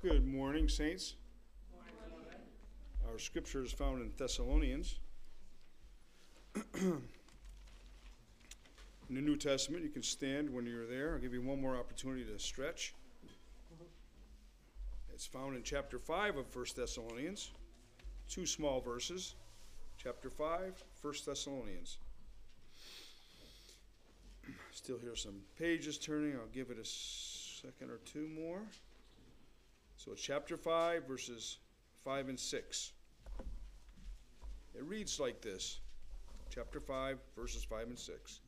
Good morning, saints. Our scripture is found in Thessalonians. in the New Testament, you can stand when you're there. I'll give you one more opportunity to stretch. It's found in chapter 5 of 1 Thessalonians, two small verses. Chapter 5, 1 Thessalonians. Still hear some pages turning. I'll give it a second or two more. So, chapter 5, verses 5 and 6. It reads like this Chapter 5, verses 5 and 6.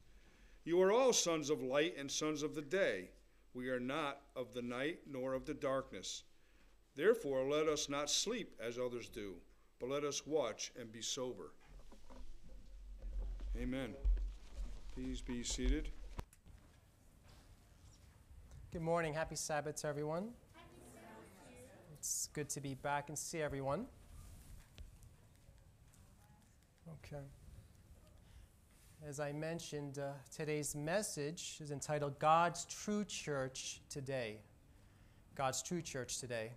You are all sons of light and sons of the day. We are not of the night nor of the darkness. Therefore, let us not sleep as others do, but let us watch and be sober. Amen. Please be seated. Good morning. Happy Sabbath to everyone. It's good to be back and see everyone. Okay. As I mentioned, uh, today's message is entitled God's True Church Today. God's True Church Today.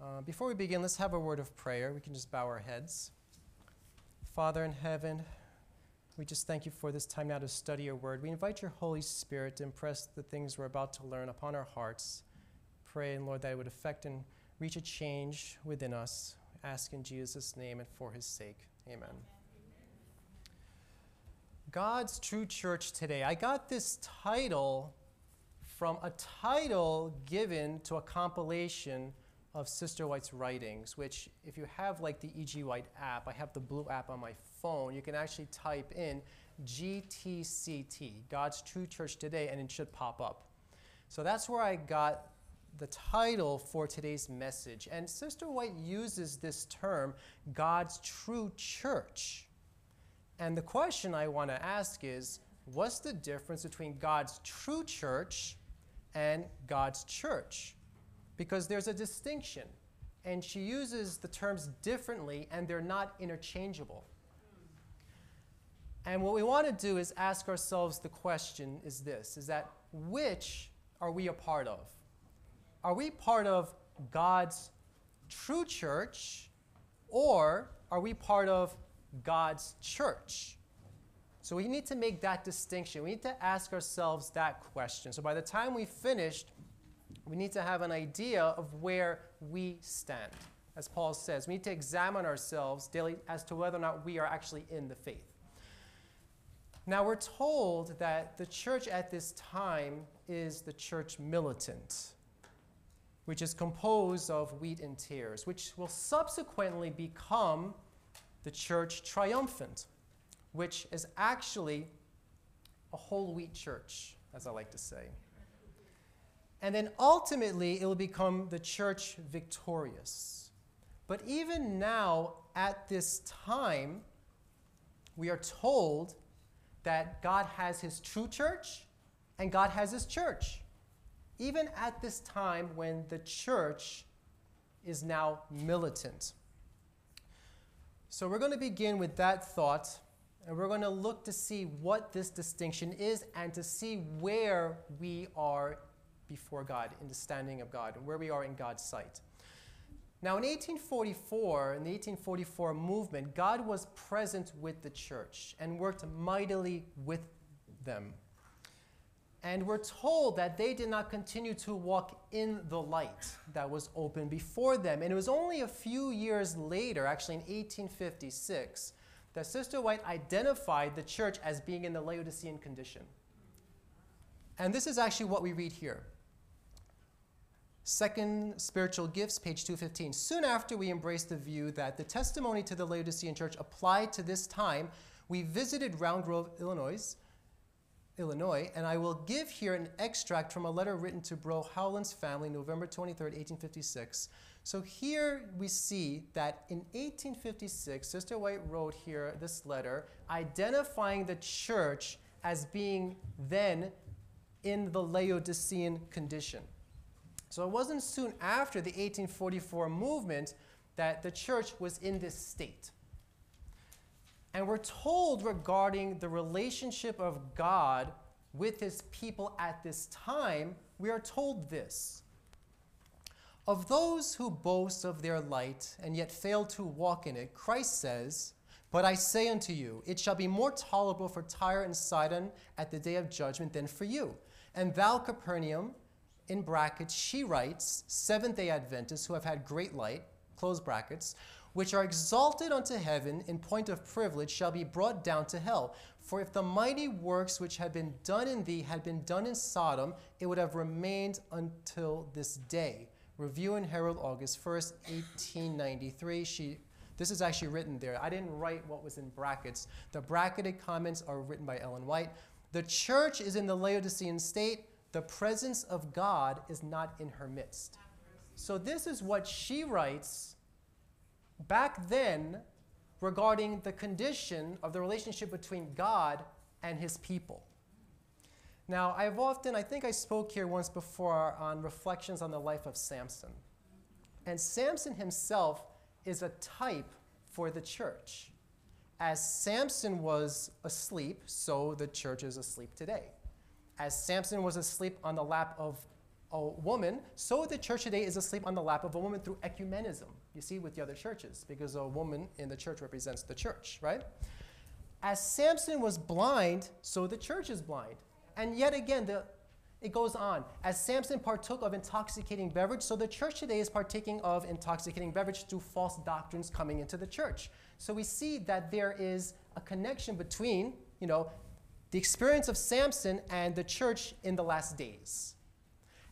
Uh, before we begin, let's have a word of prayer. We can just bow our heads. Father in heaven, we just thank you for this time now to study your word. We invite your Holy Spirit to impress the things we're about to learn upon our hearts. Pray, and Lord, that it would affect and reach a change within us. Ask in Jesus' name and for his sake. Amen. God's True Church Today. I got this title from a title given to a compilation of Sister White's writings, which, if you have like the E.G. White app, I have the blue app on my phone, you can actually type in GTCT, God's True Church Today, and it should pop up. So that's where I got the title for today's message. And Sister White uses this term, God's True Church. And the question I want to ask is what's the difference between God's true church and God's church? Because there's a distinction. And she uses the terms differently, and they're not interchangeable. And what we want to do is ask ourselves the question is this is that which are we a part of? Are we part of God's true church or are we part of God's church? So we need to make that distinction. We need to ask ourselves that question. So by the time we finished, we need to have an idea of where we stand. As Paul says, we need to examine ourselves daily as to whether or not we are actually in the faith. Now, we're told that the church at this time is the church militant, which is composed of wheat and tares, which will subsequently become the church triumphant, which is actually a whole wheat church, as I like to say. And then ultimately, it will become the church victorious. But even now, at this time, we are told that God has his true church and God has his church. Even at this time when the church is now militant. So we're going to begin with that thought, and we're going to look to see what this distinction is and to see where we are before God in the standing of God and where we are in God's sight. Now, in 1844, in the 1844 movement, God was present with the church and worked mightily with them. And we're told that they did not continue to walk in the light that was open before them. And it was only a few years later, actually in 1856, that Sister White identified the church as being in the Laodicean condition. And this is actually what we read here. Second Spiritual Gifts, page 215. Soon after we embraced the view that the testimony to the Laodicean church applied to this time, we visited Round Grove, Illinois, Illinois, and I will give here an extract from a letter written to Bro Howland's family, November 23, 1856. So here we see that in 1856, Sister White wrote here this letter identifying the church as being then in the Laodicean condition. So it wasn't soon after the 1844 movement that the church was in this state. And we're told regarding the relationship of God with his people at this time, we are told this. Of those who boast of their light and yet fail to walk in it, Christ says, But I say unto you, it shall be more tolerable for Tyre and Sidon at the day of judgment than for you. And thou, Capernaum, in brackets, she writes, Seventh day Adventists who have had great light, close brackets, which are exalted unto heaven in point of privilege, shall be brought down to hell. For if the mighty works which had been done in thee had been done in Sodom, it would have remained until this day. Review and Herald, August 1st, 1893. She, this is actually written there. I didn't write what was in brackets. The bracketed comments are written by Ellen White. The church is in the Laodicean state. The presence of God is not in her midst. So, this is what she writes back then regarding the condition of the relationship between God and his people. Now, I've often, I think I spoke here once before on reflections on the life of Samson. And Samson himself is a type for the church. As Samson was asleep, so the church is asleep today. As Samson was asleep on the lap of a woman, so the church today is asleep on the lap of a woman through ecumenism, you see, with the other churches, because a woman in the church represents the church, right? As Samson was blind, so the church is blind. And yet again, the, it goes on. As Samson partook of intoxicating beverage, so the church today is partaking of intoxicating beverage through false doctrines coming into the church. So we see that there is a connection between, you know, the experience of Samson and the church in the last days.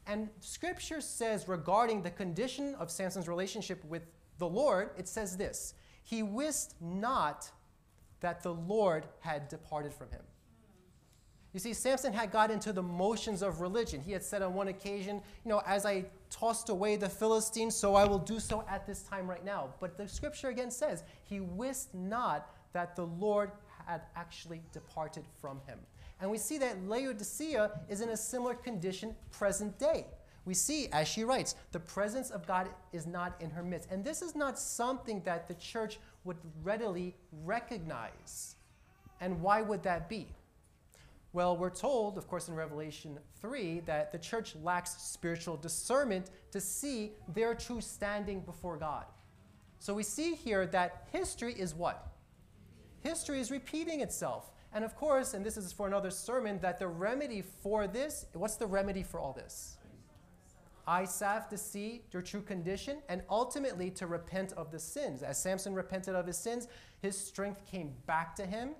And scripture says regarding the condition of Samson's relationship with the Lord, it says this He wist not that the Lord had departed from him. You see, Samson had got into the motions of religion. He had said on one occasion, You know, as I tossed away the Philistines, so I will do so at this time right now. But the scripture again says, He wist not that the Lord had actually departed from him. And we see that Laodicea is in a similar condition present day. We see, as she writes, the presence of God is not in her midst. And this is not something that the church would readily recognize. And why would that be? Well, we're told, of course, in Revelation 3, that the church lacks spiritual discernment to see their true standing before God. So we see here that history is what? History is repeating itself. And of course, and this is for another sermon, that the remedy for this, what's the remedy for all this? Eyes-salve to see your true condition and ultimately to repent of the sins. As Samson repented of his sins, his strength came back to him,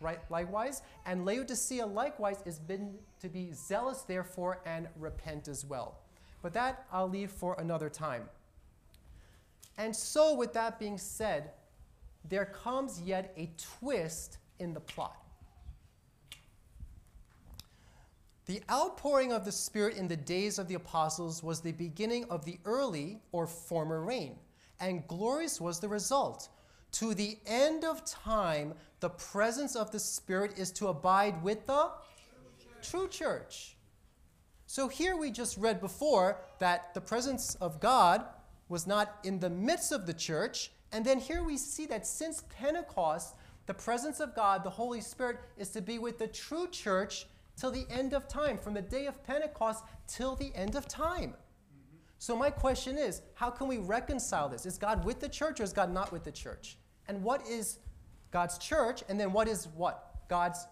right? Likewise. And Laodicea likewise is bidden to be zealous, therefore, and repent as well. But that I'll leave for another time. And so, with that being said, there comes yet a twist in the plot. The outpouring of the Spirit in the days of the apostles was the beginning of the early or former rain, and glorious was the result. To the end of time, the presence of the Spirit is to abide with the true church. True church. So here we just read before that the presence of God was not in the midst of the church, and then here we see that since Pentecost, the presence of God, the Holy Spirit, is to be with the true church till the end of time, from the day of Pentecost till the end of time. So, my question is how can we reconcile this? Is God with the church or is God not with the church? And what is God's church? And then what is what? God's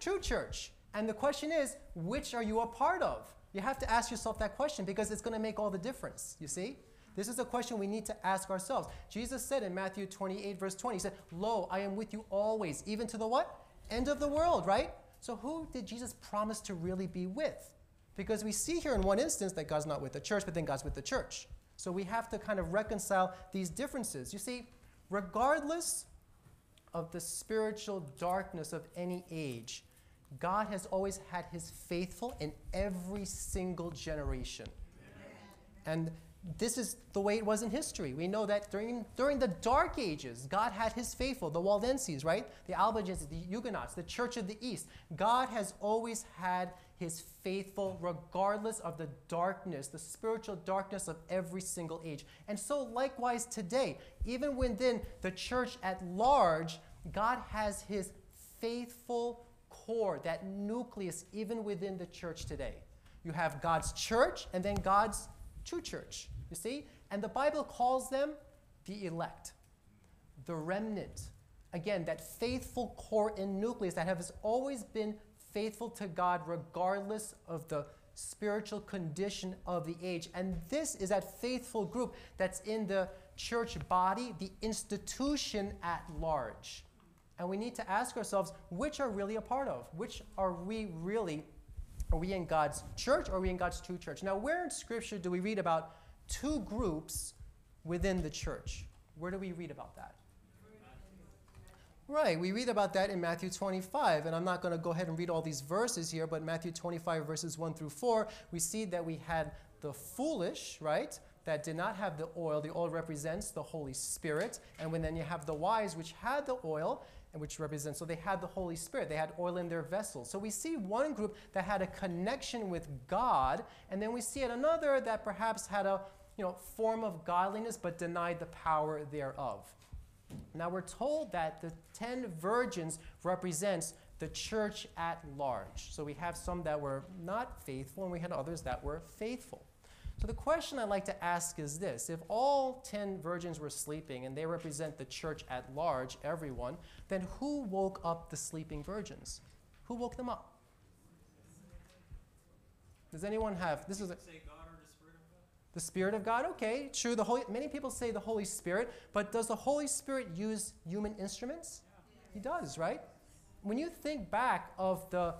true church. And the question is, which are you a part of? You have to ask yourself that question because it's going to make all the difference, you see? This is a question we need to ask ourselves. Jesus said in Matthew 28, verse 20, He said, Lo, I am with you always, even to the what? End of the world, right? So who did Jesus promise to really be with? Because we see here in one instance that God's not with the church, but then God's with the church. So we have to kind of reconcile these differences. You see, regardless of the spiritual darkness of any age, God has always had his faithful in every single generation. And this is the way it was in history. We know that during, during the Dark Ages, God had his faithful, the Waldenses, right? The Albigenses, the Huguenots, the Church of the East. God has always had his faithful, regardless of the darkness, the spiritual darkness of every single age. And so, likewise, today, even within the church at large, God has his faithful core, that nucleus, even within the church today. You have God's church and then God's true church. You see? And the Bible calls them the elect, the remnant. Again, that faithful core and nucleus that has always been faithful to God regardless of the spiritual condition of the age. And this is that faithful group that's in the church body, the institution at large. And we need to ask ourselves which are really a part of? Which are we really? Are we in God's church or are we in God's true church? Now, where in Scripture do we read about two groups within the church? Where do we read about that? Right, we read about that in Matthew 25, and I'm not going to go ahead and read all these verses here, but Matthew 25, verses 1 through 4, we see that we had the foolish, right, that did not have the oil. The oil represents the Holy Spirit. And when then you have the wise, which had the oil, and which represents, so they had the Holy Spirit. They had oil in their vessels. So we see one group that had a connection with God, and then we see another that perhaps had a you know, form of godliness but denied the power thereof. Now we're told that the ten virgins represents the church at large. So we have some that were not faithful and we had others that were faithful. So the question I'd like to ask is this if all 10 virgins were sleeping and they represent the church at large, everyone, then who woke up the sleeping virgins? Who woke them up? Does anyone have this is a, the Spirit of God, okay, true. The Holy, many people say the Holy Spirit, but does the Holy Spirit use human instruments? He does, right? When you think back of the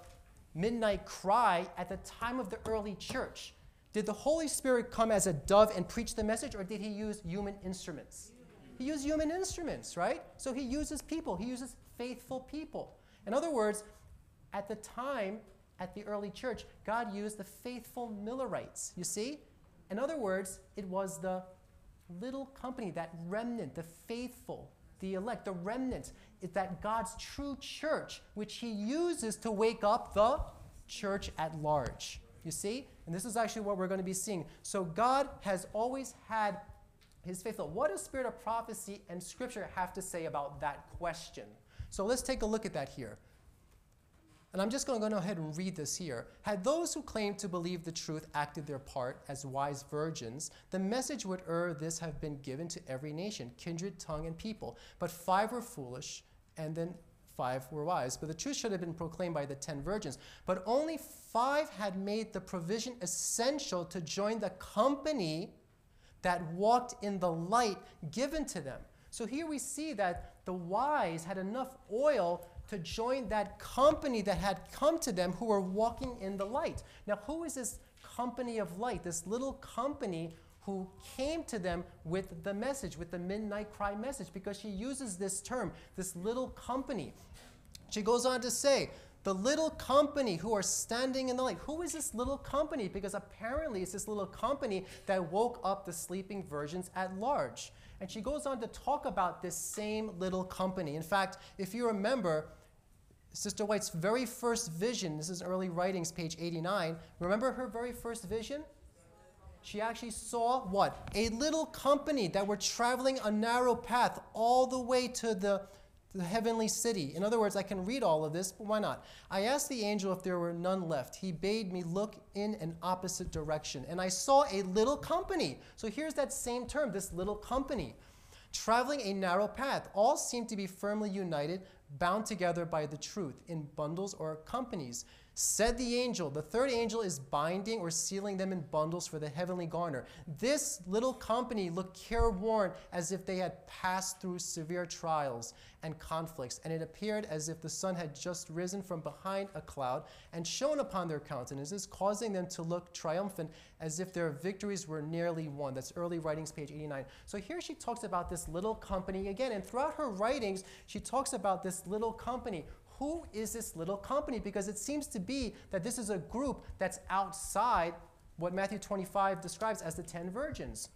midnight cry at the time of the early church, did the Holy Spirit come as a dove and preach the message, or did he use human instruments? He used human instruments, right? So he uses people, he uses faithful people. In other words, at the time, at the early church, God used the faithful Millerites, you see? In other words, it was the little company, that remnant, the faithful, the elect, the remnant, is that God's true church, which He uses to wake up the church at large. You see? And this is actually what we're going to be seeing. So God has always had His faithful. What does spirit of prophecy and scripture have to say about that question? So let's take a look at that here and I'm just going to go ahead and read this here. Had those who claimed to believe the truth acted their part as wise virgins, the message would ere this have been given to every nation, kindred, tongue, and people. But five were foolish, and then five were wise. But the truth should have been proclaimed by the ten virgins. But only five had made the provision essential to join the company that walked in the light given to them. So here we see that the wise had enough oil to join that company that had come to them who were walking in the light. Now, who is this company of light, this little company who came to them with the message, with the midnight cry message? Because she uses this term, this little company. She goes on to say, the little company who are standing in the light. Who is this little company? Because apparently it's this little company that woke up the sleeping virgins at large. And she goes on to talk about this same little company. In fact, if you remember, Sister White's very first vision, this is early writings, page 89. Remember her very first vision? She actually saw what? A little company that were traveling a narrow path all the way to the, the heavenly city. In other words, I can read all of this, but why not? I asked the angel if there were none left. He bade me look in an opposite direction, and I saw a little company. So here's that same term, this little company. Traveling a narrow path, all seemed to be firmly united bound together by the truth in bundles or companies. Said the angel, the third angel is binding or sealing them in bundles for the heavenly garner. This little company looked careworn as if they had passed through severe trials and conflicts, and it appeared as if the sun had just risen from behind a cloud and shone upon their countenances, causing them to look triumphant as if their victories were nearly won. That's early writings, page 89. So here she talks about this little company again, and throughout her writings, she talks about this little company who is this little company? Because it seems to be that this is a group that's outside what Matthew 25 describes as the 10 virgins.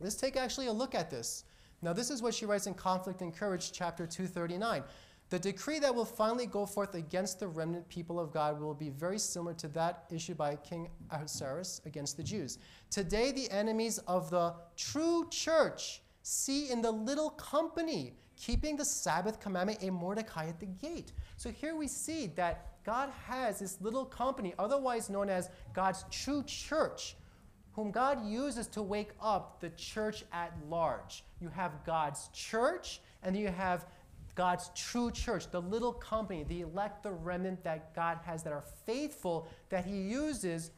Let's take actually a look at this. Now, this is what she writes in Conflict and Courage, chapter 239. The decree that will finally go forth against the remnant people of God will be very similar to that issued by King Ahasuerus against the Jews. Today, the enemies of the true church see in the little company keeping the Sabbath commandment a Mordecai at the gate. So here we see that God has this little company, otherwise known as God's true church, whom God uses to wake up the church at large. You have God's church, and you have God's true church, the little company, the elect, the remnant that God has that are faithful, that He uses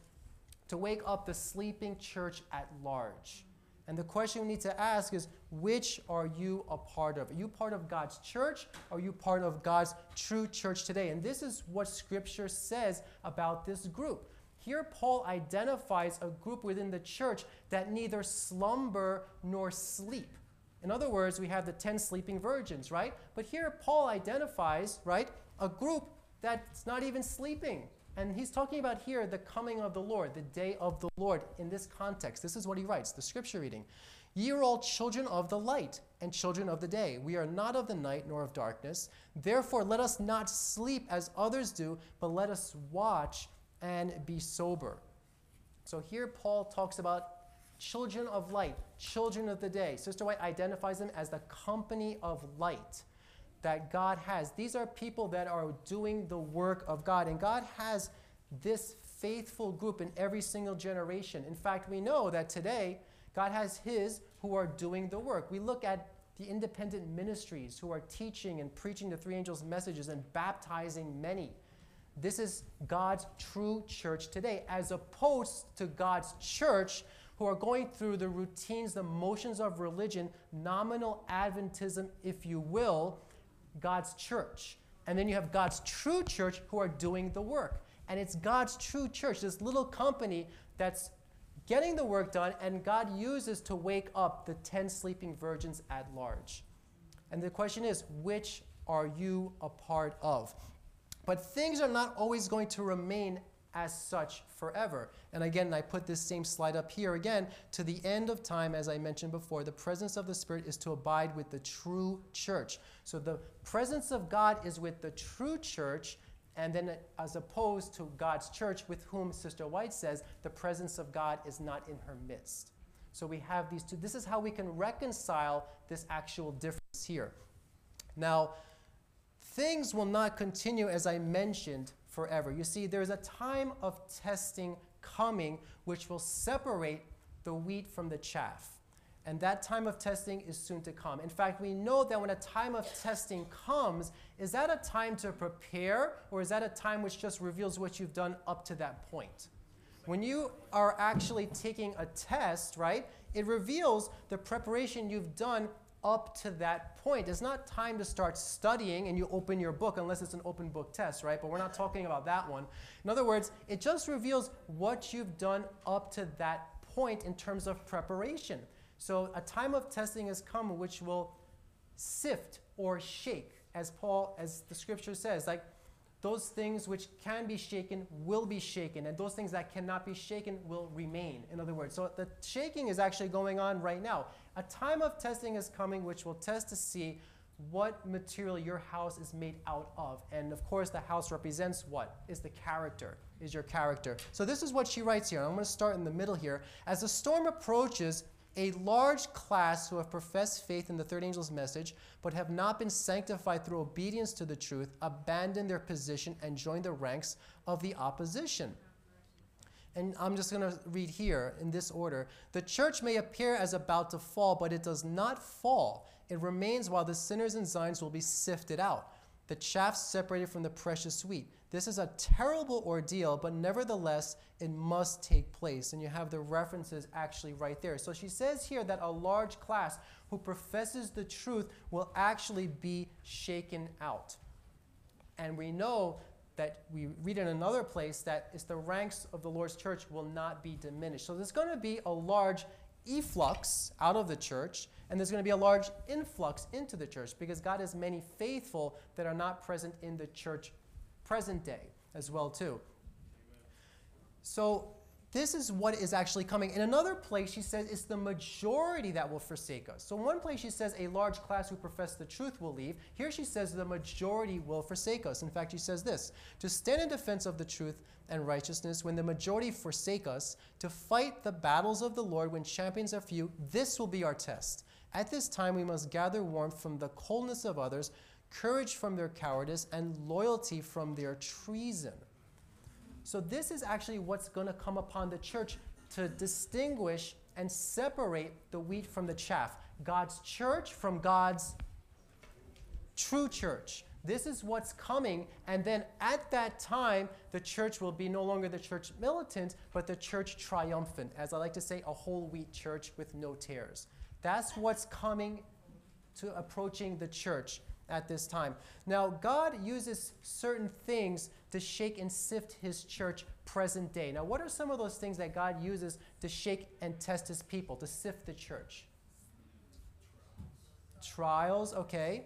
to wake up the sleeping church at large. And the question we need to ask is which are you a part of? Are you part of God's church? Are you part of God's true church today? And this is what Scripture says about this group. Here, Paul identifies a group within the church that neither slumber nor sleep. In other words, we have the 10 sleeping virgins, right? But here, Paul identifies, right, a group that's not even sleeping. And he's talking about here the coming of the Lord, the day of the Lord in this context. This is what he writes, the scripture reading. Ye are all children of the light and children of the day. We are not of the night nor of darkness. Therefore, let us not sleep as others do, but let us watch and be sober. So here Paul talks about children of light, children of the day. Sister White identifies them as the company of light that God has. These are people that are doing the work of God, and God has this faithful group in every single generation. In fact, we know that today God has His who are doing the work. We look at the independent ministries who are teaching and preaching the three angels' messages and baptizing many. This is God's true church today, as opposed to God's church who are going through the routines, the motions of religion, nominal Adventism, if you will, God's church. And then you have God's true church who are doing the work. And it's God's true church, this little company that's getting the work done, and God uses to wake up the 10 sleeping virgins at large. And the question is, which are you a part of? But things are not always going to remain as such forever. And again, I put this same slide up here again. To the end of time, as I mentioned before, the presence of the Spirit is to abide with the true church. So the presence of God is with the true church, and then as opposed to God's church, with whom Sister White says the presence of God is not in her midst. So we have these two. This is how we can reconcile this actual difference here. Now, things will not continue, as I mentioned, forever. You see, there's a time of testing coming which will separate the wheat from the chaff. And that time of testing is soon to come. In fact, we know that when a time of testing comes, is that a time to prepare or is that a time which just reveals what you've done up to that point? When you are actually taking a test, right, it reveals the preparation you've done up to that point. It's not time to start studying and you open your book unless it's an open book test, right? But we're not talking about that one. In other words, it just reveals what you've done up to that point in terms of preparation. So a time of testing has come which will sift or shake, as Paul, as the scripture says, like those things which can be shaken will be shaken, and those things that cannot be shaken will remain. In other words, so the shaking is actually going on right now. A time of testing is coming which will test to see what material your house is made out of. And of course, the house represents what? Is the character, is your character. So this is what she writes here. I'm going to start in the middle here. As the storm approaches, a large class who have professed faith in the third angel's message, but have not been sanctified through obedience to the truth, abandon their position and join the ranks of the opposition. And I'm just going to read here in this order. The church may appear as about to fall, but it does not fall. It remains while the sinners and Zions will be sifted out, the chaff separated from the precious wheat. This is a terrible ordeal, but nevertheless, it must take place. And you have the references actually right there. So she says here that a large class who professes the truth will actually be shaken out. And we know that we read in another place that it's the ranks of the Lord's church will not be diminished. So there's going to be a large efflux out of the church, and there's going to be a large influx into the church because God has many faithful that are not present in the church present day as well too. So this is what is actually coming. In another place, she says it's the majority that will forsake us. So, one place, she says a large class who profess the truth will leave. Here, she says the majority will forsake us. In fact, she says this to stand in defense of the truth and righteousness when the majority forsake us, to fight the battles of the Lord when champions are few, this will be our test. At this time, we must gather warmth from the coldness of others, courage from their cowardice, and loyalty from their treason. So, this is actually what's going to come upon the church to distinguish and separate the wheat from the chaff, God's church from God's true church. This is what's coming, and then at that time, the church will be no longer the church militant, but the church triumphant. As I like to say, a whole wheat church with no tares. That's what's coming to approaching the church at this time. Now, God uses certain things to shake and sift his church present day. Now, what are some of those things that God uses to shake and test his people, to sift the church? Trials, okay.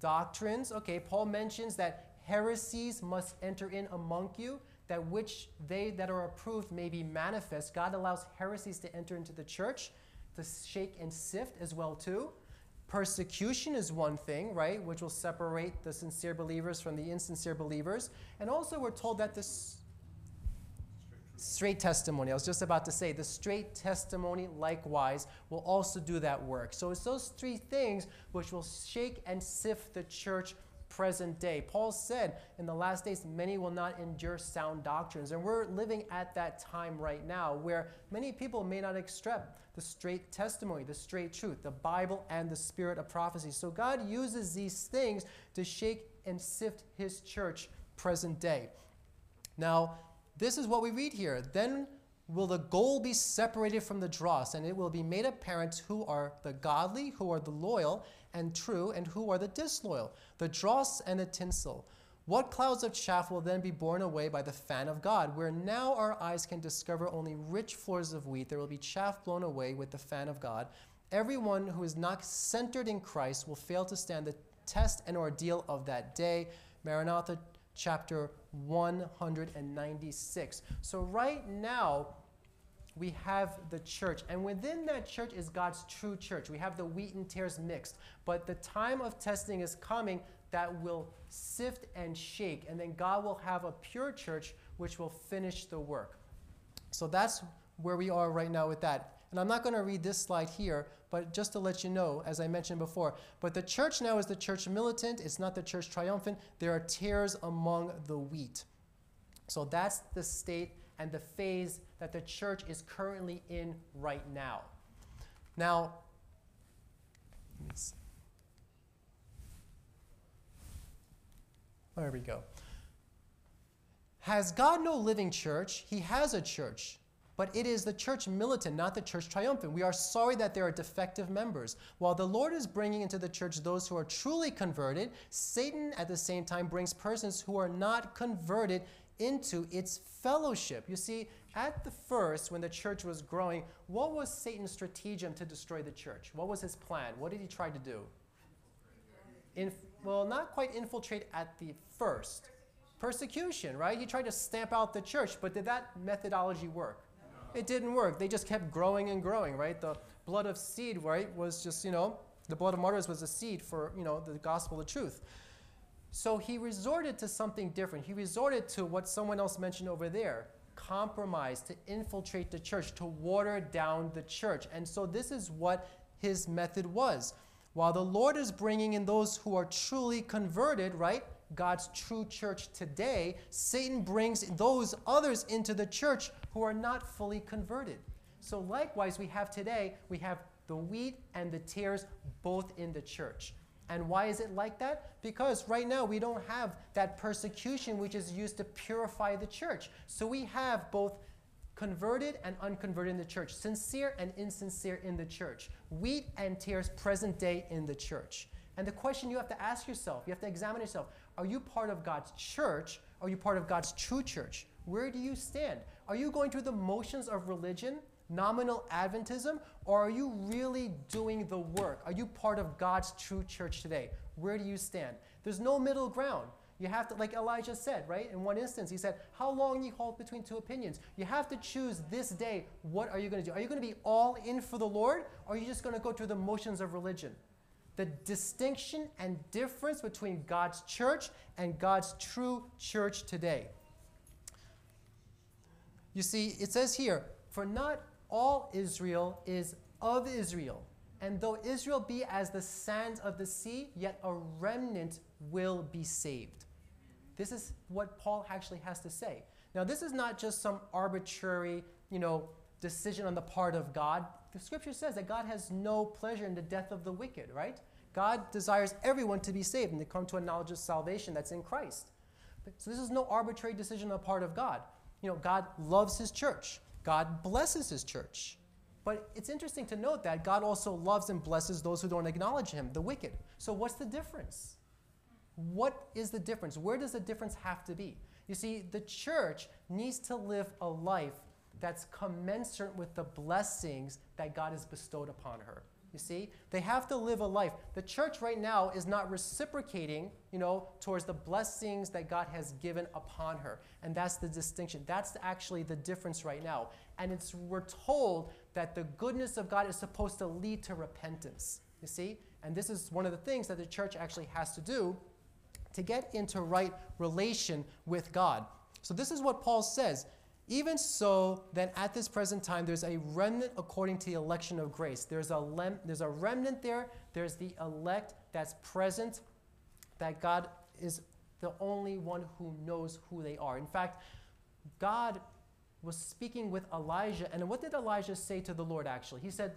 Doctrines, okay. Paul mentions that heresies must enter in among you, that which they that are approved may be manifest. God allows heresies to enter into the church, to shake and sift as well too. Persecution is one thing, right, which will separate the sincere believers from the insincere believers. And also, we're told that this straight testimony, I was just about to say, the straight testimony likewise will also do that work. So it's those three things which will shake and sift the church present day. Paul said, in the last days, many will not endure sound doctrines. And we're living at that time right now where many people may not accept the straight testimony, the straight truth, the Bible, and the spirit of prophecy. So God uses these things to shake and sift his church present day. Now, this is what we read here. Then will the goal be separated from the dross, and it will be made apparent who are the godly, who are the loyal and true, and who are the disloyal, the dross and the tinsel. What clouds of chaff will then be borne away by the fan of God? Where now our eyes can discover only rich floors of wheat, there will be chaff blown away with the fan of God. Everyone who is not centered in Christ will fail to stand the test and ordeal of that day. Maranatha chapter 196. So, right now, we have the church, and within that church is God's true church. We have the wheat and tares mixed, but the time of testing is coming that will sift and shake, and then God will have a pure church which will finish the work. So that's where we are right now with that. And I'm not going to read this slide here, but just to let you know, as I mentioned before, but the church now is the church militant, it's not the church triumphant. There are tares among the wheat. So that's the state and the phase that the church is currently in right now. Now, there we go. Has God no living church? He has a church, but it is the church militant, not the church triumphant. We are sorry that there are defective members. While the Lord is bringing into the church those who are truly converted, Satan at the same time brings persons who are not converted into its fellowship. You see, at the first, when the church was growing, what was Satan's stratagem to destroy the church? What was his plan? What did he try to do? Inf- well, not quite infiltrate at the first. Persecution, right? He tried to stamp out the church, but did that methodology work? It didn't work. They just kept growing and growing, right? The blood of seed, right, was just, you know, the blood of martyrs was a seed for, you know, the gospel of truth. So he resorted to something different. He resorted to what someone else mentioned over there compromise, to infiltrate the church, to water down the church. And so this is what his method was. While the Lord is bringing in those who are truly converted, right? God's true church today, Satan brings those others into the church who are not fully converted. So, likewise, we have today, we have the wheat and the tares both in the church. And why is it like that? Because right now we don't have that persecution which is used to purify the church. So we have both converted and unconverted in the church, sincere and insincere in the church, wheat and tares present day in the church. And the question you have to ask yourself, you have to examine yourself are you part of God's church? Are you part of God's true church? Where do you stand? Are you going through the motions of religion? Nominal Adventism, or are you really doing the work? Are you part of God's true church today? Where do you stand? There's no middle ground. You have to, like Elijah said, right? In one instance, he said, How long you halt between two opinions? You have to choose this day, what are you going to do? Are you going to be all in for the Lord, or are you just going to go through the motions of religion? The distinction and difference between God's church and God's true church today. You see, it says here, For not all Israel is of Israel. And though Israel be as the sands of the sea, yet a remnant will be saved. This is what Paul actually has to say. Now, this is not just some arbitrary, you know, decision on the part of God. The scripture says that God has no pleasure in the death of the wicked, right? God desires everyone to be saved and to come to a knowledge of salvation that's in Christ. So this is no arbitrary decision on the part of God. You know, God loves his church. God blesses his church. But it's interesting to note that God also loves and blesses those who don't acknowledge him, the wicked. So what's the difference? What is the difference? Where does the difference have to be? You see, the church needs to live a life that's commensurate with the blessings that God has bestowed upon her. You see, they have to live a life. The church right now is not reciprocating, you know, towards the blessings that God has given upon her. And that's the distinction. That's actually the difference right now. And it's we're told that the goodness of God is supposed to lead to repentance. You see? And this is one of the things that the church actually has to do to get into right relation with God. So this is what Paul says. Even so, then at this present time, there's a remnant according to the election of grace. There's a, lem- there's a remnant there. There's the elect that's present, that God is the only one who knows who they are. In fact, God was speaking with Elijah, and what did Elijah say to the Lord actually? He said,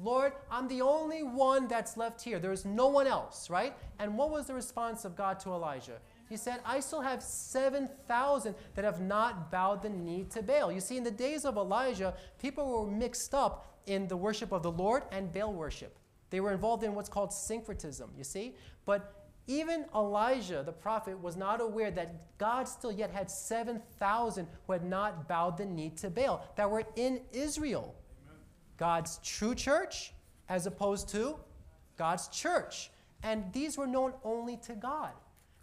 Lord, I'm the only one that's left here. There's no one else, right? And what was the response of God to Elijah? He said, I still have 7,000 that have not bowed the knee to Baal. You see, in the days of Elijah, people were mixed up in the worship of the Lord and Baal worship. They were involved in what's called syncretism, you see? But even Elijah, the prophet, was not aware that God still yet had 7,000 who had not bowed the knee to Baal, that were in Israel. God's true church, as opposed to God's church. And these were known only to God.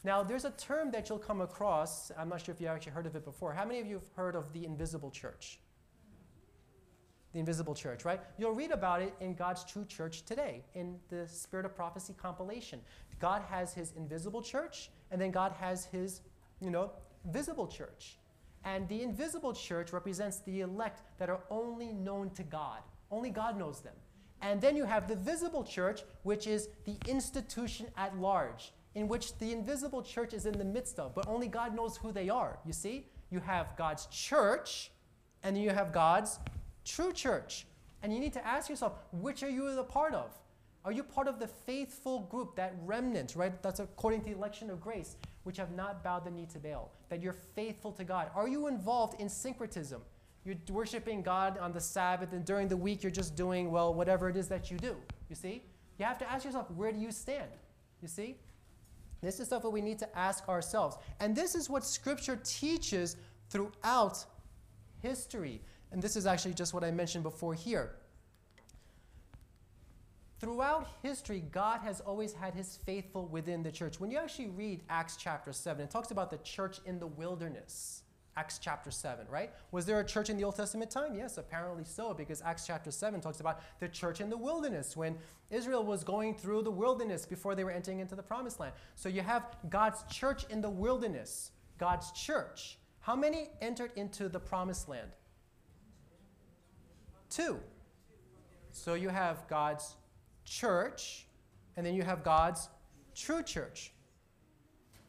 Now, there's a term that you'll come across. I'm not sure if you actually heard of it before. How many of you have heard of the invisible church? The invisible church, right? You'll read about it in God's true church today in the Spirit of Prophecy compilation. God has his invisible church, and then God has his, you know, visible church. And the invisible church represents the elect that are only known to God. Only God knows them. And then you have the visible church, which is the institution at large in which the invisible church is in the midst of, but only God knows who they are. You see? You have God's church, and you have God's true church. And you need to ask yourself, which are you a part of? Are you part of the faithful group, that remnant, right? That's according to the election of grace, which have not bowed the knee to Baal, that you're faithful to God? Are you involved in syncretism? You're worshiping God on the Sabbath, and during the week, you're just doing, well, whatever it is that you do. You see? You have to ask yourself, where do you stand? You see? This is stuff that we need to ask ourselves. And this is what Scripture teaches throughout history. And this is actually just what I mentioned before here. Throughout history, God has always had his faithful within the church. When you actually read Acts chapter 7, it talks about the church in the wilderness. Acts chapter 7, right? Was there a church in the Old Testament time? Yes, apparently so, because Acts chapter 7 talks about the church in the wilderness when Israel was going through the wilderness before they were entering into the promised land. So you have God's church in the wilderness, God's church. How many entered into the promised land? Two. So you have God's church, and then you have God's true church.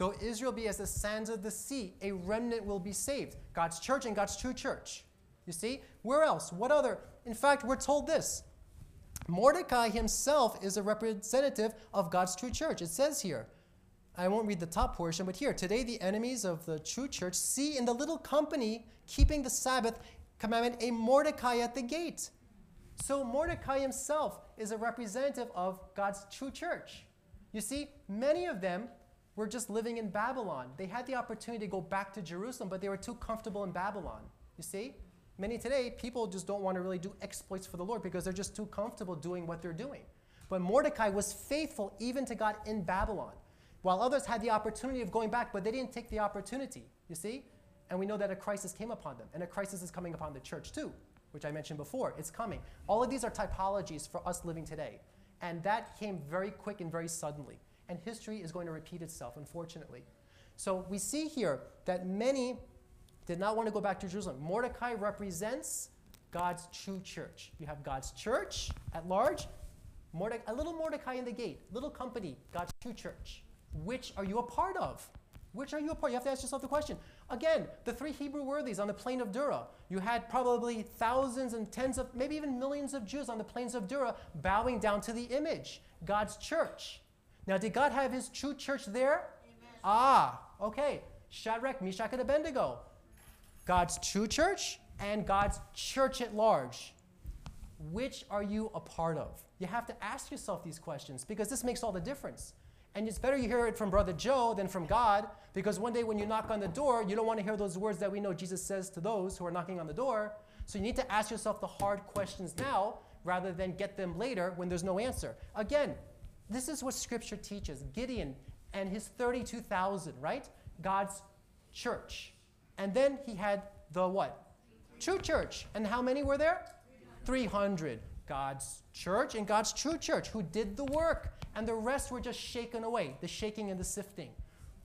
Though Israel be as the sands of the sea, a remnant will be saved. God's church and God's true church. You see? Where else? What other? In fact, we're told this Mordecai himself is a representative of God's true church. It says here, I won't read the top portion, but here, today the enemies of the true church see in the little company keeping the Sabbath commandment a Mordecai at the gate. So Mordecai himself is a representative of God's true church. You see, many of them were just living in Babylon. They had the opportunity to go back to Jerusalem, but they were too comfortable in Babylon. You see? Many today, people just don't want to really do exploits for the Lord because they're just too comfortable doing what they're doing. But Mordecai was faithful even to God in Babylon, while others had the opportunity of going back, but they didn't take the opportunity. You see? And we know that a crisis came upon them, and a crisis is coming upon the church too, which I mentioned before. It's coming. All of these are typologies for us living today. And that came very quick and very suddenly and history is going to repeat itself, unfortunately. So we see here that many did not want to go back to Jerusalem. Mordecai represents God's true church. You have God's church at large, Morde- a little Mordecai in the gate, little company, God's true church. Which are you a part of? Which are you a part? You have to ask yourself the question. Again, the three Hebrew worthies on the plain of Dura. You had probably thousands and tens of, maybe even millions of Jews on the plains of Dura bowing down to the image, God's church. Now, did God have his true church there? Amen. Ah, okay. Shadrach, Meshach, and Abednego. God's true church and God's church at large. Which are you a part of? You have to ask yourself these questions because this makes all the difference. And it's better you hear it from Brother Joe than from God because one day when you knock on the door, you don't want to hear those words that we know Jesus says to those who are knocking on the door. So you need to ask yourself the hard questions now rather than get them later when there's no answer. Again, this is what Scripture teaches Gideon and his 32,000, right? God's church. And then he had the what? True church. And how many were there? 300. God's church and God's true church who did the work and the rest were just shaken away, the shaking and the sifting.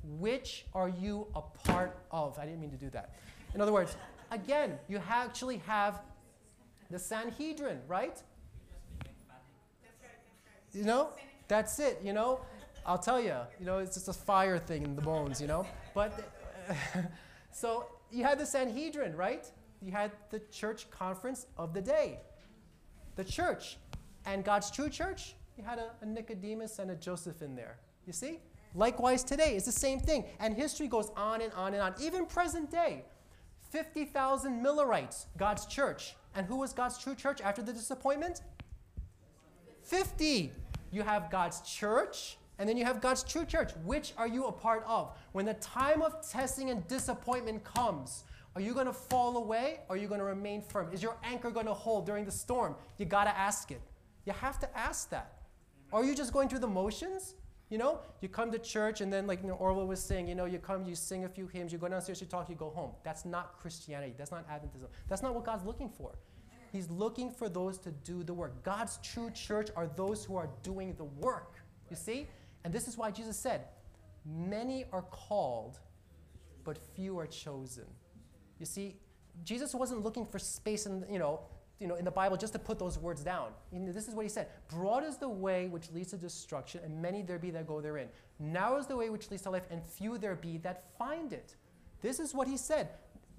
Which are you a part of? I didn't mean to do that. In other words, again, you actually have the Sanhedrin, right? You know, that's it, you know. I'll tell you, you know, it's just a fire thing in the bones, you know. But so you had the Sanhedrin, right? You had the church conference of the day. The church and God's true church you had a, a Nicodemus and a Joseph in there. You see? Likewise, today, it's the same thing. And history goes on and on and on. Even present day, 50,000 Millerites, God's church. And who was God's true church after the disappointment? 50. You have God's church, and then you have God's true church. Which are you a part of? When the time of testing and disappointment comes, are you going to fall away or are you going to remain firm? Is your anchor going to hold during the storm? You got to ask it. You have to ask that. Are you just going through the motions? You know, you come to church and then, like know, Orwell was saying, you know, you come, you sing a few hymns, you go downstairs, you talk, you go home. That's not Christianity. That's not Adventism. That's not what God's looking for. He's looking for those to do the work. God's true church are those who are doing the work. You see? And this is why Jesus said, Many are called, but few are chosen. You see, Jesus wasn't looking for space in, you know, you know, in the Bible just to put those words down. You know, this is what he said Broad is the way which leads to destruction, and many there be that go therein. Narrow is the way which leads to life, and few there be that find it. This is what he said.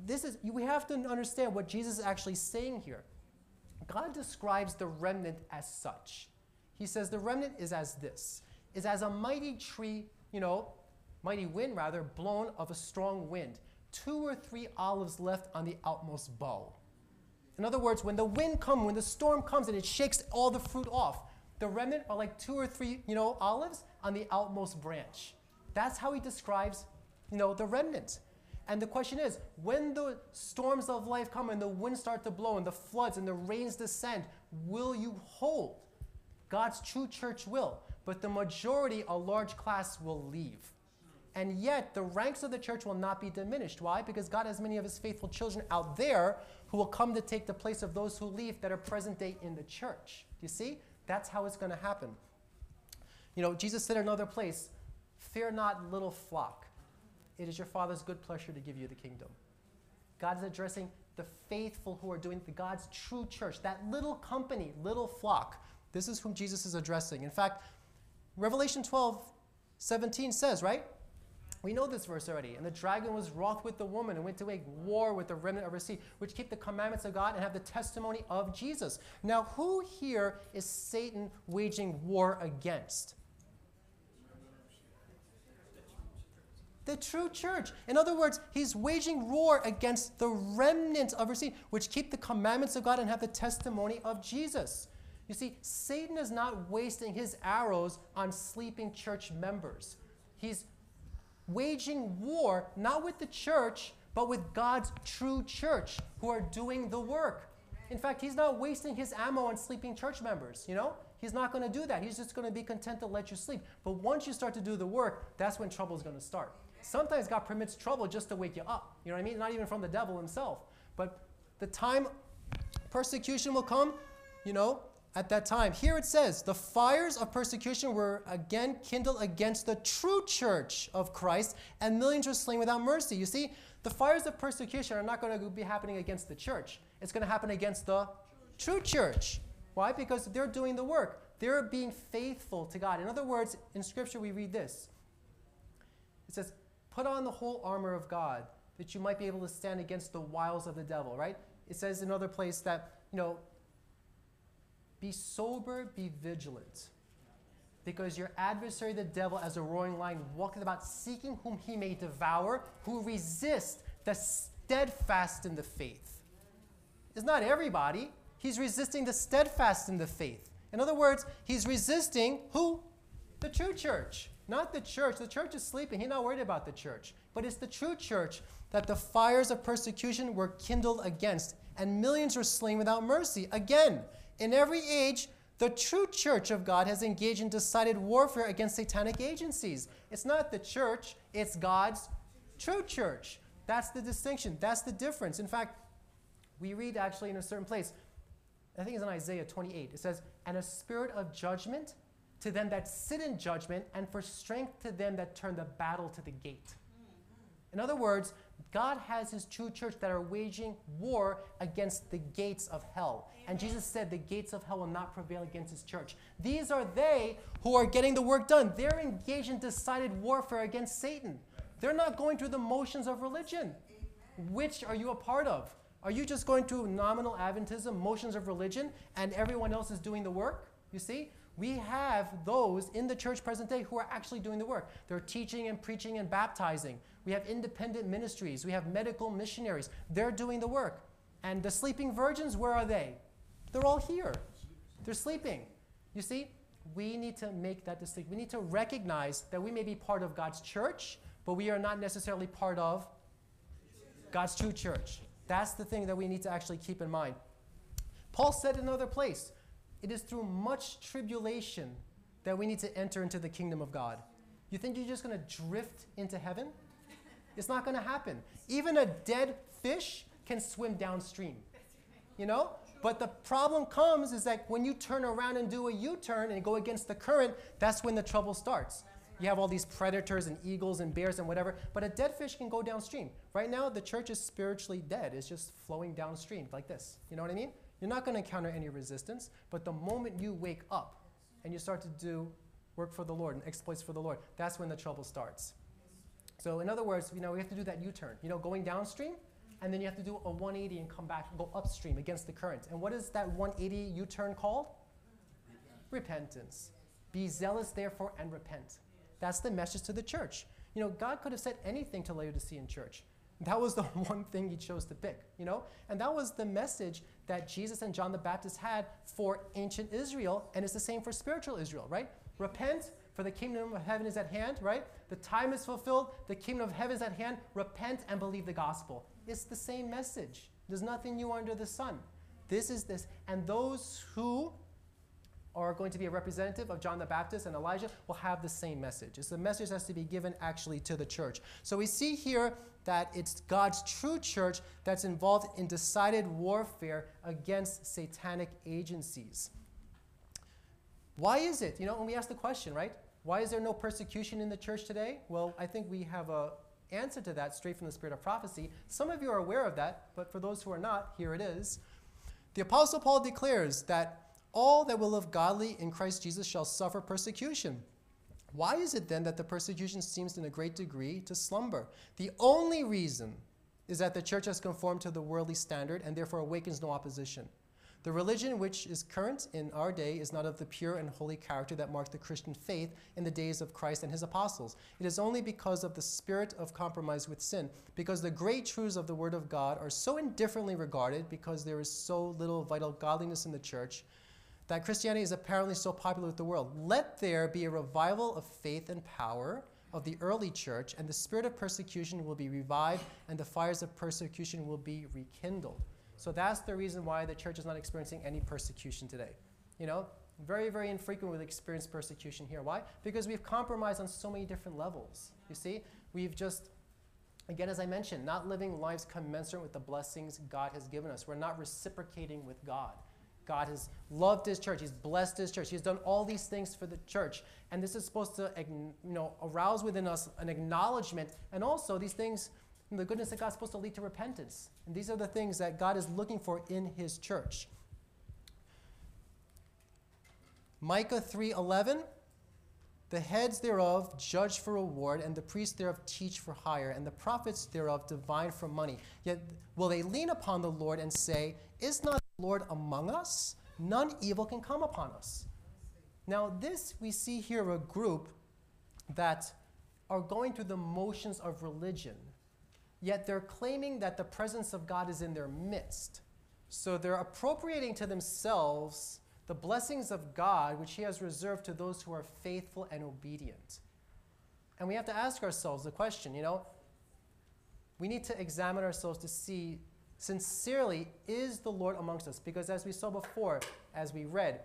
This is, we have to understand what Jesus is actually saying here. God describes the remnant as such. He says the remnant is as this is as a mighty tree, you know, mighty wind rather, blown of a strong wind, two or three olives left on the outmost bough. In other words, when the wind comes, when the storm comes and it shakes all the fruit off, the remnant are like two or three, you know, olives on the outmost branch. That's how he describes, you know, the remnant. And the question is, when the storms of life come and the winds start to blow and the floods and the rains descend, will you hold? God's true church will, but the majority, a large class, will leave. And yet, the ranks of the church will not be diminished. Why? Because God has many of his faithful children out there who will come to take the place of those who leave that are present day in the church. Do you see? That's how it's going to happen. You know, Jesus said in another place, Fear not, little flock. It is your Father's good pleasure to give you the kingdom. God is addressing the faithful who are doing the God's true church, that little company, little flock. This is whom Jesus is addressing. In fact, Revelation 12, 17 says, right? We know this verse already. And the dragon was wroth with the woman and went to make war with the remnant of her seed, which keep the commandments of God and have the testimony of Jesus. Now, who here is Satan waging war against? The true church. In other words, he's waging war against the remnant of her seed, which keep the commandments of God and have the testimony of Jesus. You see, Satan is not wasting his arrows on sleeping church members. He's waging war not with the church, but with God's true church who are doing the work. In fact, he's not wasting his ammo on sleeping church members, you know? He's not going to do that. He's just going to be content to let you sleep. But once you start to do the work, that's when trouble is going to start. Sometimes God permits trouble just to wake you up. You know what I mean? Not even from the devil himself. But the time persecution will come, you know, at that time. Here it says, the fires of persecution were again kindled against the true church of Christ, and millions were slain without mercy. You see, the fires of persecution are not going to be happening against the church, it's going to happen against the true church. Why? Because they're doing the work, they're being faithful to God. In other words, in Scripture, we read this it says, Put on the whole armor of God that you might be able to stand against the wiles of the devil, right? It says in another place that, you know, be sober, be vigilant. Because your adversary, the devil, as a roaring lion, walketh about seeking whom he may devour, who resist the steadfast in the faith. It's not everybody. He's resisting the steadfast in the faith. In other words, he's resisting who? The true church. Not the church. The church is sleeping. He's not worried about the church. But it's the true church that the fires of persecution were kindled against, and millions were slain without mercy. Again, in every age, the true church of God has engaged in decided warfare against satanic agencies. It's not the church, it's God's true church. That's the distinction. That's the difference. In fact, we read actually in a certain place, I think it's in Isaiah 28, it says, And a spirit of judgment to them that sit in judgment, and for strength to them that turn the battle to the gate. Mm-hmm. In other words, God has his true church that are waging war against the gates of hell. And Jesus said the gates of hell will not prevail against his church. These are they who are getting the work done. They're engaged in decided warfare against Satan. They're not going through the motions of religion. Which are you a part of? Are you just going through nominal Adventism, motions of religion, and everyone else is doing the work? You see? We have those in the church present day who are actually doing the work. They're teaching and preaching and baptizing. We have independent ministries. We have medical missionaries. They're doing the work. And the sleeping virgins, where are they? They're all here. They're sleeping. You see, we need to make that distinction. We need to recognize that we may be part of God's church, but we are not necessarily part of God's true church. That's the thing that we need to actually keep in mind. Paul said in another place, it is through much tribulation that we need to enter into the kingdom of God. You think you're just going to drift into heaven? It's not going to happen. Even a dead fish can swim downstream. You know? But the problem comes is that when you turn around and do a U turn and go against the current, that's when the trouble starts. You have all these predators and eagles and bears and whatever, but a dead fish can go downstream. Right now, the church is spiritually dead. It's just flowing downstream like this. You know what I mean? You're not going to encounter any resistance, but the moment you wake up and you start to do work for the Lord and exploits for the Lord, that's when the trouble starts. So in other words, you know, we have to do that U-turn. You know, going downstream, and then you have to do a 180 and come back and go upstream against the current. And what is that 180 U-turn called? Repentance. Be zealous, therefore, and repent. That's the message to the church. You know, God could have said anything to Laodicean church. That was the one thing he chose to pick, you know? And that was the message that Jesus and John the Baptist had for ancient Israel, and it's the same for spiritual Israel, right? Repent, for the kingdom of heaven is at hand, right? The time is fulfilled, the kingdom of heaven is at hand. Repent and believe the gospel. It's the same message. There's nothing new under the sun. This is this. And those who are going to be a representative of John the Baptist and Elijah will have the same message. It's the message has to be given actually to the church. So we see here that it's God's true church that's involved in decided warfare against satanic agencies. Why is it? You know, when we ask the question, right? Why is there no persecution in the church today? Well, I think we have a answer to that straight from the spirit of prophecy. Some of you are aware of that, but for those who are not, here it is. The apostle Paul declares that all that will live godly in Christ Jesus shall suffer persecution. Why is it then that the persecution seems in a great degree to slumber? The only reason is that the church has conformed to the worldly standard and therefore awakens no opposition. The religion which is current in our day is not of the pure and holy character that marked the Christian faith in the days of Christ and his apostles. It is only because of the spirit of compromise with sin, because the great truths of the Word of God are so indifferently regarded, because there is so little vital godliness in the church, that Christianity is apparently so popular with the world. Let there be a revival of faith and power of the early church, and the spirit of persecution will be revived, and the fires of persecution will be rekindled. So that's the reason why the church is not experiencing any persecution today. You know, very, very infrequent we experience persecution here. Why? Because we've compromised on so many different levels. You see, we've just, again, as I mentioned, not living lives commensurate with the blessings God has given us. We're not reciprocating with God. God has loved his church. He's blessed his church. He's done all these things for the church. And this is supposed to you know, arouse within us an acknowledgement. And also, these things, the goodness of God is supposed to lead to repentance. And these are the things that God is looking for in his church. Micah 3:11 The heads thereof judge for reward, and the priests thereof teach for hire, and the prophets thereof divine for money. Yet will they lean upon the Lord and say, Is not Lord among us? None evil can come upon us. Now, this we see here a group that are going through the motions of religion, yet they're claiming that the presence of God is in their midst. So they're appropriating to themselves the blessings of God, which He has reserved to those who are faithful and obedient. And we have to ask ourselves the question you know, we need to examine ourselves to see sincerely, is the Lord amongst us? Because as we saw before, as we read,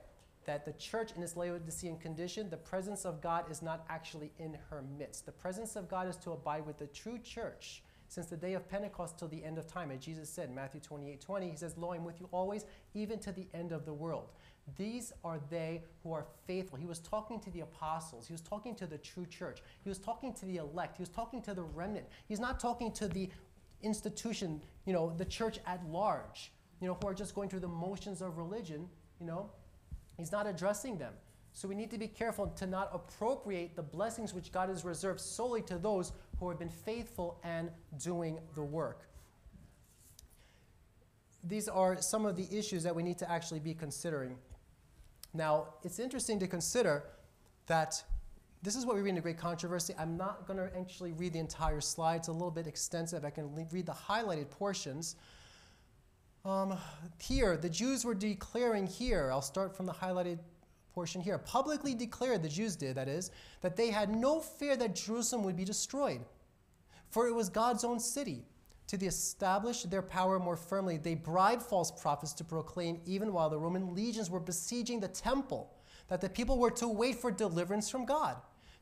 that the church in its Laodicean condition, the presence of God is not actually in her midst. The presence of God is to abide with the true church since the day of Pentecost till the end of time. As Jesus said, in Matthew 28 20, He says, Lo, I'm with you always, even to the end of the world. These are they who are faithful. He was talking to the apostles. He was talking to the true church. He was talking to the elect. He was talking to the remnant. He's not talking to the institution, you know, the church at large, you know, who are just going through the motions of religion, you know. He's not addressing them. So we need to be careful to not appropriate the blessings which God has reserved solely to those who have been faithful and doing the work. These are some of the issues that we need to actually be considering. Now, it's interesting to consider that this is what we read in the Great Controversy. I'm not going to actually read the entire slide, it's a little bit extensive. I can read the highlighted portions. Um, here, the Jews were declaring here, I'll start from the highlighted portion here, publicly declared, the Jews did, that is, that they had no fear that Jerusalem would be destroyed, for it was God's own city. To establish their power more firmly, they bribed false prophets to proclaim, even while the Roman legions were besieging the temple, that the people were to wait for deliverance from God.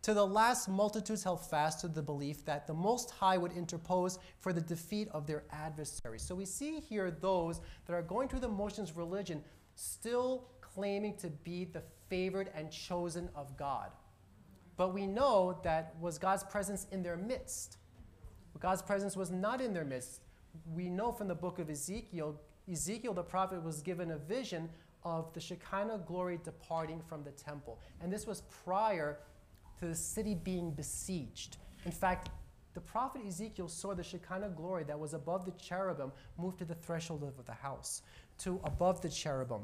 To the last, multitudes held fast to the belief that the Most High would interpose for the defeat of their adversaries. So we see here those that are going through the motions of religion still claiming to be the favored and chosen of God. But we know that was God's presence in their midst. God's presence was not in their midst. We know from the book of Ezekiel, Ezekiel the prophet was given a vision of the Shekinah glory departing from the temple. And this was prior to the city being besieged. In fact, the prophet Ezekiel saw the Shekinah glory that was above the cherubim move to the threshold of the house, to above the cherubim,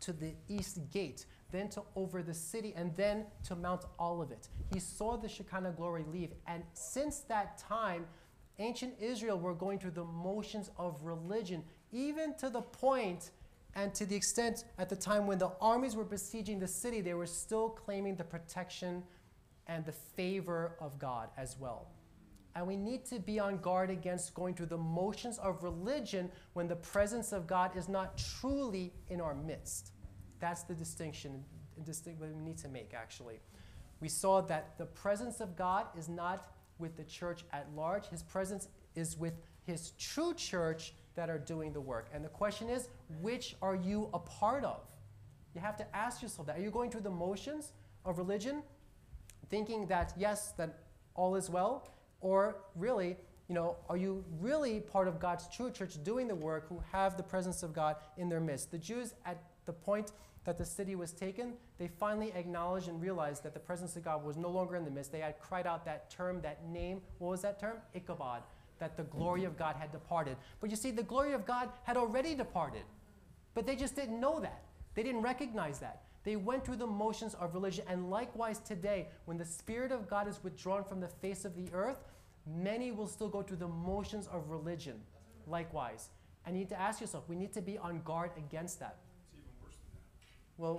to the east gate, then to over the city, and then to Mount Olivet. He saw the Shekinah glory leave. And since that time, ancient Israel were going through the motions of religion, even to the point and to the extent at the time when the armies were besieging the city, they were still claiming the protection and the favor of God as well. And we need to be on guard against going through the motions of religion when the presence of God is not truly in our midst. That's the distinction distinct we need to make, actually. We saw that the presence of God is not with the church at large, His presence is with His true church that are doing the work. And the question is, which are you a part of? You have to ask yourself that. Are you going through the motions of religion, thinking that, yes, that all is well? Or really, you know, are you really part of God's true church doing the work who have the presence of God in their midst? The Jews, at the point that the city was taken, they finally acknowledged and realized that the presence of God was no longer in the midst. They had cried out that term, that name. What was that term? Ichabod, that the glory of God had departed. But you see, the glory of God had already departed. But they just didn't know that. They didn't recognize that. They went through the motions of religion. And likewise, today, when the Spirit of God is withdrawn from the face of the earth, many will still go through the motions of religion. Likewise. And you need to ask yourself, we need to be on guard against that. It's even worse than that. Well,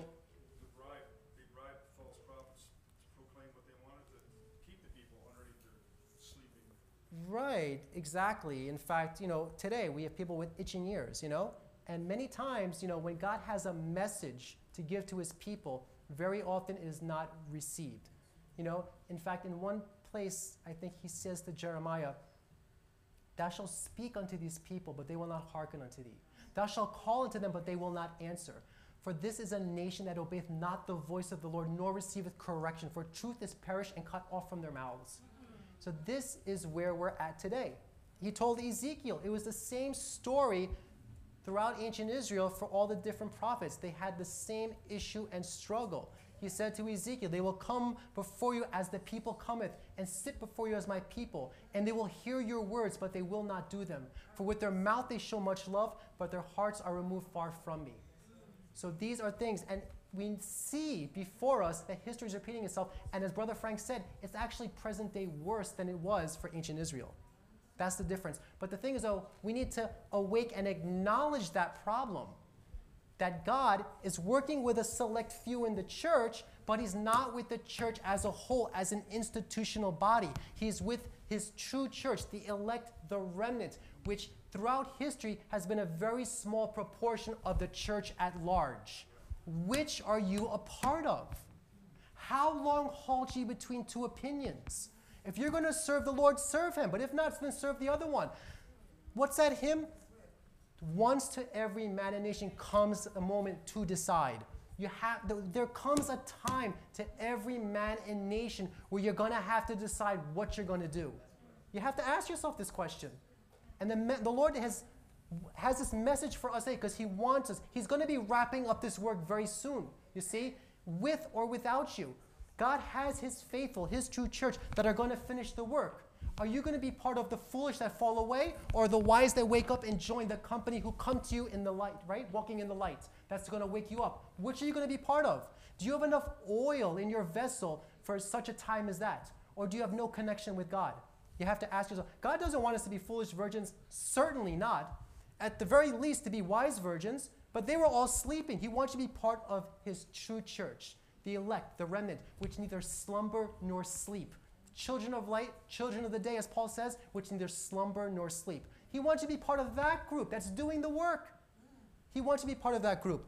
The bribe, they bribed false prophets to proclaim what they wanted to keep the people underneath their sleeping. Right, exactly. In fact, you know, today we have people with itching ears, you know? And many times, you know, when God has a message to give to his people, very often is not received. You know, in fact, in one place, I think he says to Jeremiah, Thou shalt speak unto these people, but they will not hearken unto thee. Thou shalt call unto them, but they will not answer. For this is a nation that obeyeth not the voice of the Lord, nor receiveth correction. For truth is perished and cut off from their mouths. So this is where we're at today. He told Ezekiel, it was the same story throughout ancient Israel for all the different prophets. They had the same issue and struggle. he said to Ezekiel, They will come before you as the people cometh, and sit before you as my people, and they will hear your words, but they will not do them. For with their mouth they show much love, but their hearts are removed far from me. So these are things, and we see before us that history is repeating itself, and as Brother Frank said, it's actually present day worse than it was for ancient Israel. That's the difference. But the thing is, though, we need to awake and acknowledge that problem that God is working with a select few in the church, but He's not with the church as a whole, as an institutional body. He's with His true church, the elect, the remnant, which throughout history has been a very small proportion of the church at large. Which are you a part of? How long halt ye between two opinions? If you're going to serve the Lord, serve Him, but if not, then serve the other one. What's that hymn? Once to every man and nation comes a moment to decide. You have, there comes a time to every man and nation where you're going to have to decide what you're going to do. You have to ask yourself this question. And the, the Lord has, has this message for us because He wants us. He's going to be wrapping up this work very soon, you see, with or without you. God has His faithful, His true church that are going to finish the work. Are you going to be part of the foolish that fall away or the wise that wake up and join the company who come to you in the light, right? Walking in the light. That's going to wake you up. Which are you going to be part of? Do you have enough oil in your vessel for such a time as that? Or do you have no connection with God? You have to ask yourself God doesn't want us to be foolish virgins, certainly not. At the very least, to be wise virgins, but they were all sleeping. He wants you to be part of His true church, the elect, the remnant, which neither slumber nor sleep children of light, children of the day, as Paul says, which neither slumber nor sleep. He wants you to be part of that group that's doing the work. He wants you to be part of that group.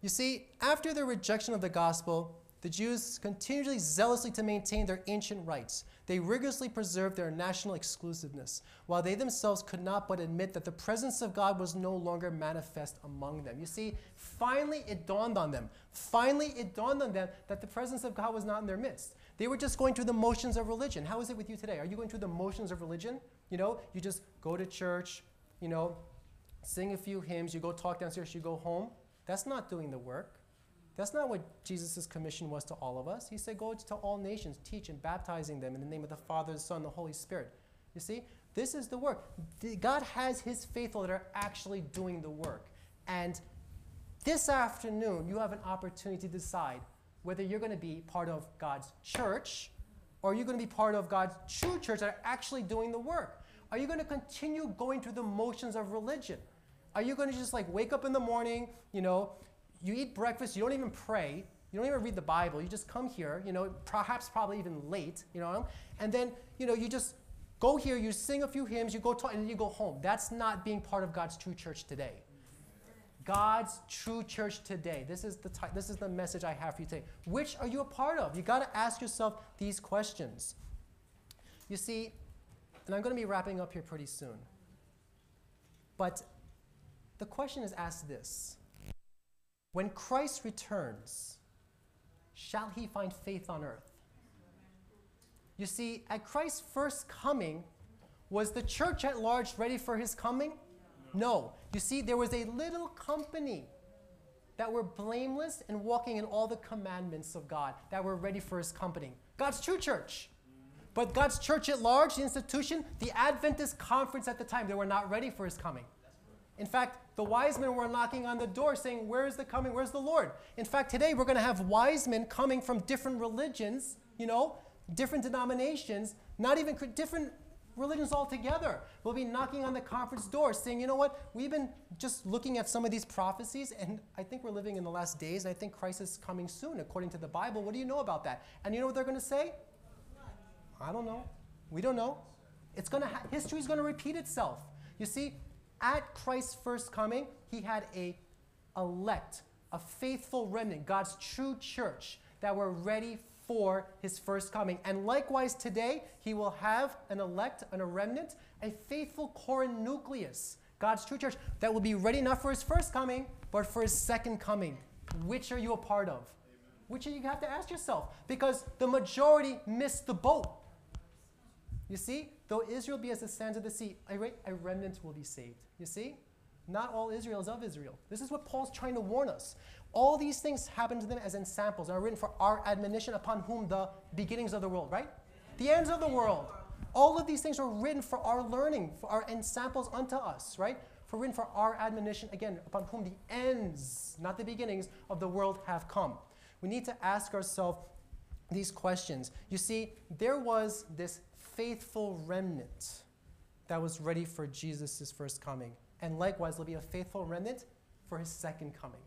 You see, after the rejection of the gospel, the Jews continually zealously to maintain their ancient rights. They rigorously preserved their national exclusiveness, while they themselves could not but admit that the presence of God was no longer manifest among them. You see, finally it dawned on them. Finally it dawned on them that the presence of God was not in their midst. They were just going through the motions of religion. How is it with you today? Are you going through the motions of religion? You know, you just go to church, you know, sing a few hymns, you go talk downstairs, you go home. That's not doing the work. That's not what Jesus' commission was to all of us. He said, Go to all nations, teach and baptizing them in the name of the Father, the Son, and the Holy Spirit. You see, this is the work. God has His faithful that are actually doing the work. And this afternoon, you have an opportunity to decide whether you're going to be part of God's church or you're going to be part of God's true church that are actually doing the work. Are you going to continue going through the motions of religion? Are you going to just like wake up in the morning, you know, you eat breakfast, you don't even pray, you don't even read the Bible, you just come here, you know, perhaps probably even late, you know, and then, you know, you just go here, you sing a few hymns, you go talk, and then you go home. That's not being part of God's true church today. God's true church today. This is the this is the message I have for you today. Which are you a part of? You got to ask yourself these questions. You see, and I'm going to be wrapping up here pretty soon. But the question is asked this. When Christ returns, shall he find faith on earth? You see, at Christ's first coming, was the church at large ready for his coming? No. You see, there was a little company that were blameless and walking in all the commandments of God, that were ready for his company. God's true church. But God's church at large, the institution, the Adventist conference at the time, they were not ready for his coming. In fact, the wise men were knocking on the door saying, Where is the coming? Where's the Lord? In fact, today we're going to have wise men coming from different religions, you know, different denominations, not even different religions altogether We'll be knocking on the conference door saying, you know what, we've been just looking at some of these prophecies, and I think we're living in the last days, and I think Christ is coming soon according to the Bible. What do you know about that? And you know what they're going to say? I don't know. We don't know. It's going to ha- history is going to repeat itself. You see, at Christ's first coming, he had a elect, a faithful remnant, God's true church that were ready for his first coming. And likewise, today, he will have an elect and a remnant, a faithful core and nucleus, God's true church, that will be ready not for his first coming, but for his second coming. Which are you a part of? Amen. Which you have to ask yourself, because the majority missed the boat. You see, though Israel be as the sands of the sea, a remnant will be saved. You see? Not all Israel is of Israel. This is what Paul's trying to warn us. All these things happen to them as ensamples and are written for our admonition upon whom the beginnings of the world, right? The ends of the world. All of these things are written for our learning, for our and samples unto us, right? For written for our admonition, again, upon whom the ends, not the beginnings, of the world have come. We need to ask ourselves these questions. You see, there was this faithful remnant that was ready for Jesus' first coming. And likewise, there'll be a faithful remnant for his second coming.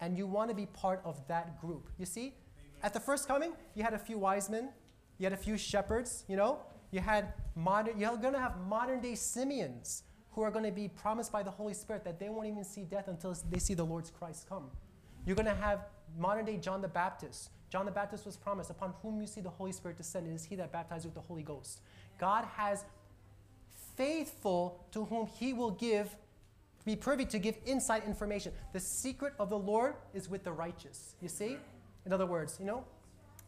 And you want to be part of that group. You see, at the first coming, you had a few wise men, you had a few shepherds, you know, you had modern, you're going to have modern day Simeons who are going to be promised by the Holy Spirit that they won't even see death until they see the Lord's Christ come. You're going to have modern day John the Baptist. John the Baptist was promised, upon whom you see the Holy Spirit descend, it is he that baptizes with the Holy Ghost. God has faithful to whom he will give, be privy to give insight information. The secret of the Lord is with the righteous. You see? In other words, you know,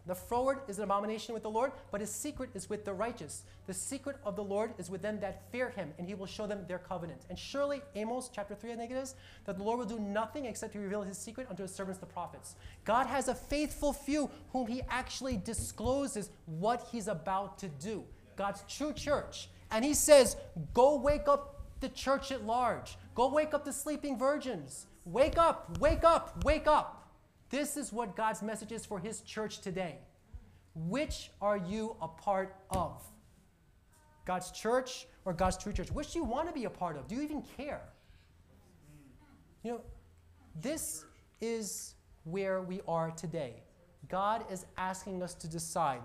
the froward is an abomination with the Lord, but his secret is with the righteous. The secret of the Lord is with them that fear him, and he will show them their covenant. And surely, Amos chapter 3, I think it is, that the Lord will do nothing except to reveal his secret unto his servants, the prophets. God has a faithful few whom he actually discloses what he's about to do. God's true church. And he says, Go wake up the church at large. Go wake up the sleeping virgins. Wake up, wake up, wake up. This is what God's message is for his church today. Which are you a part of? God's church or God's true church? Which do you want to be a part of? Do you even care? You know, this is where we are today. God is asking us to decide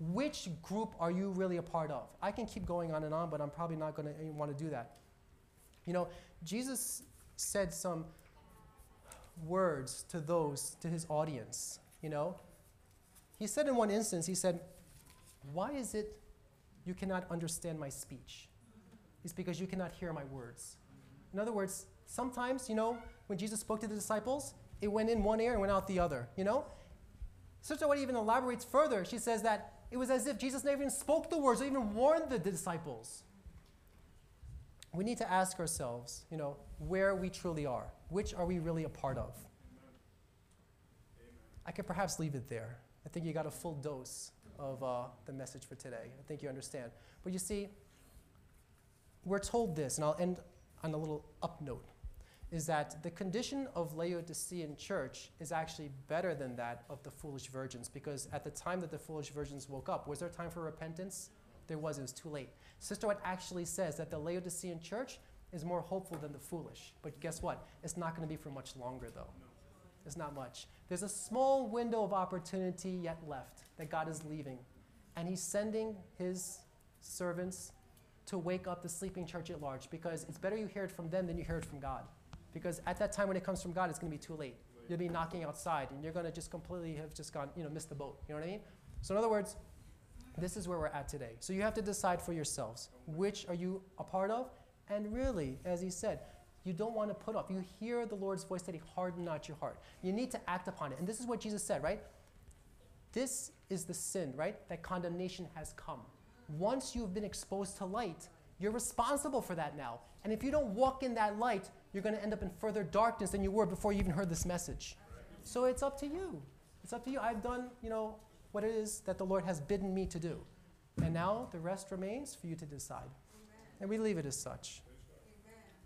which group are you really a part of? I can keep going on and on, but I'm probably not going to want to do that. You know, Jesus said some words to those, to his audience, you know? He said in one instance, he said, Why is it you cannot understand my speech? It's because you cannot hear my words. In other words, sometimes, you know, when Jesus spoke to the disciples, it went in one ear and went out the other, you know? Sister White even elaborates further. She says that it was as if Jesus never even spoke the words or even warned the disciples. We need to ask ourselves, you know, where we truly are. Which are we really a part of? I could perhaps leave it there. I think you got a full dose of uh, the message for today. I think you understand. But you see, we're told this, and I'll end on a little up note, is that the condition of Laodicean church is actually better than that of the foolish virgins, because at the time that the foolish virgins woke up, was there time for repentance? There was, it was too late. Sister White actually says that the Laodicean church is more hopeful than the foolish. But guess what? It's not going to be for much longer, though. It's not much. There's a small window of opportunity yet left that God is leaving. And He's sending His servants to wake up the sleeping church at large because it's better you hear it from them than you hear it from God. Because at that time when it comes from God, it's going to be too late. You'll be knocking outside and you're going to just completely have just gone, you know, missed the boat. You know what I mean? So, in other words, this is where we're at today. So, you have to decide for yourselves which are you a part of and really, as he said, you don't want to put off. You hear the Lord's voice saying, harden not your heart. You need to act upon it. And this is what Jesus said, right? This is the sin, right? That condemnation has come. Once you've been exposed to light, you're responsible for that now. And if you don't walk in that light, you're going to end up in further darkness than you were before you even heard this message. So it's up to you. It's up to you. I've done, you know, what it is that the Lord has bidden me to do. And now the rest remains for you to decide. And we leave it as such.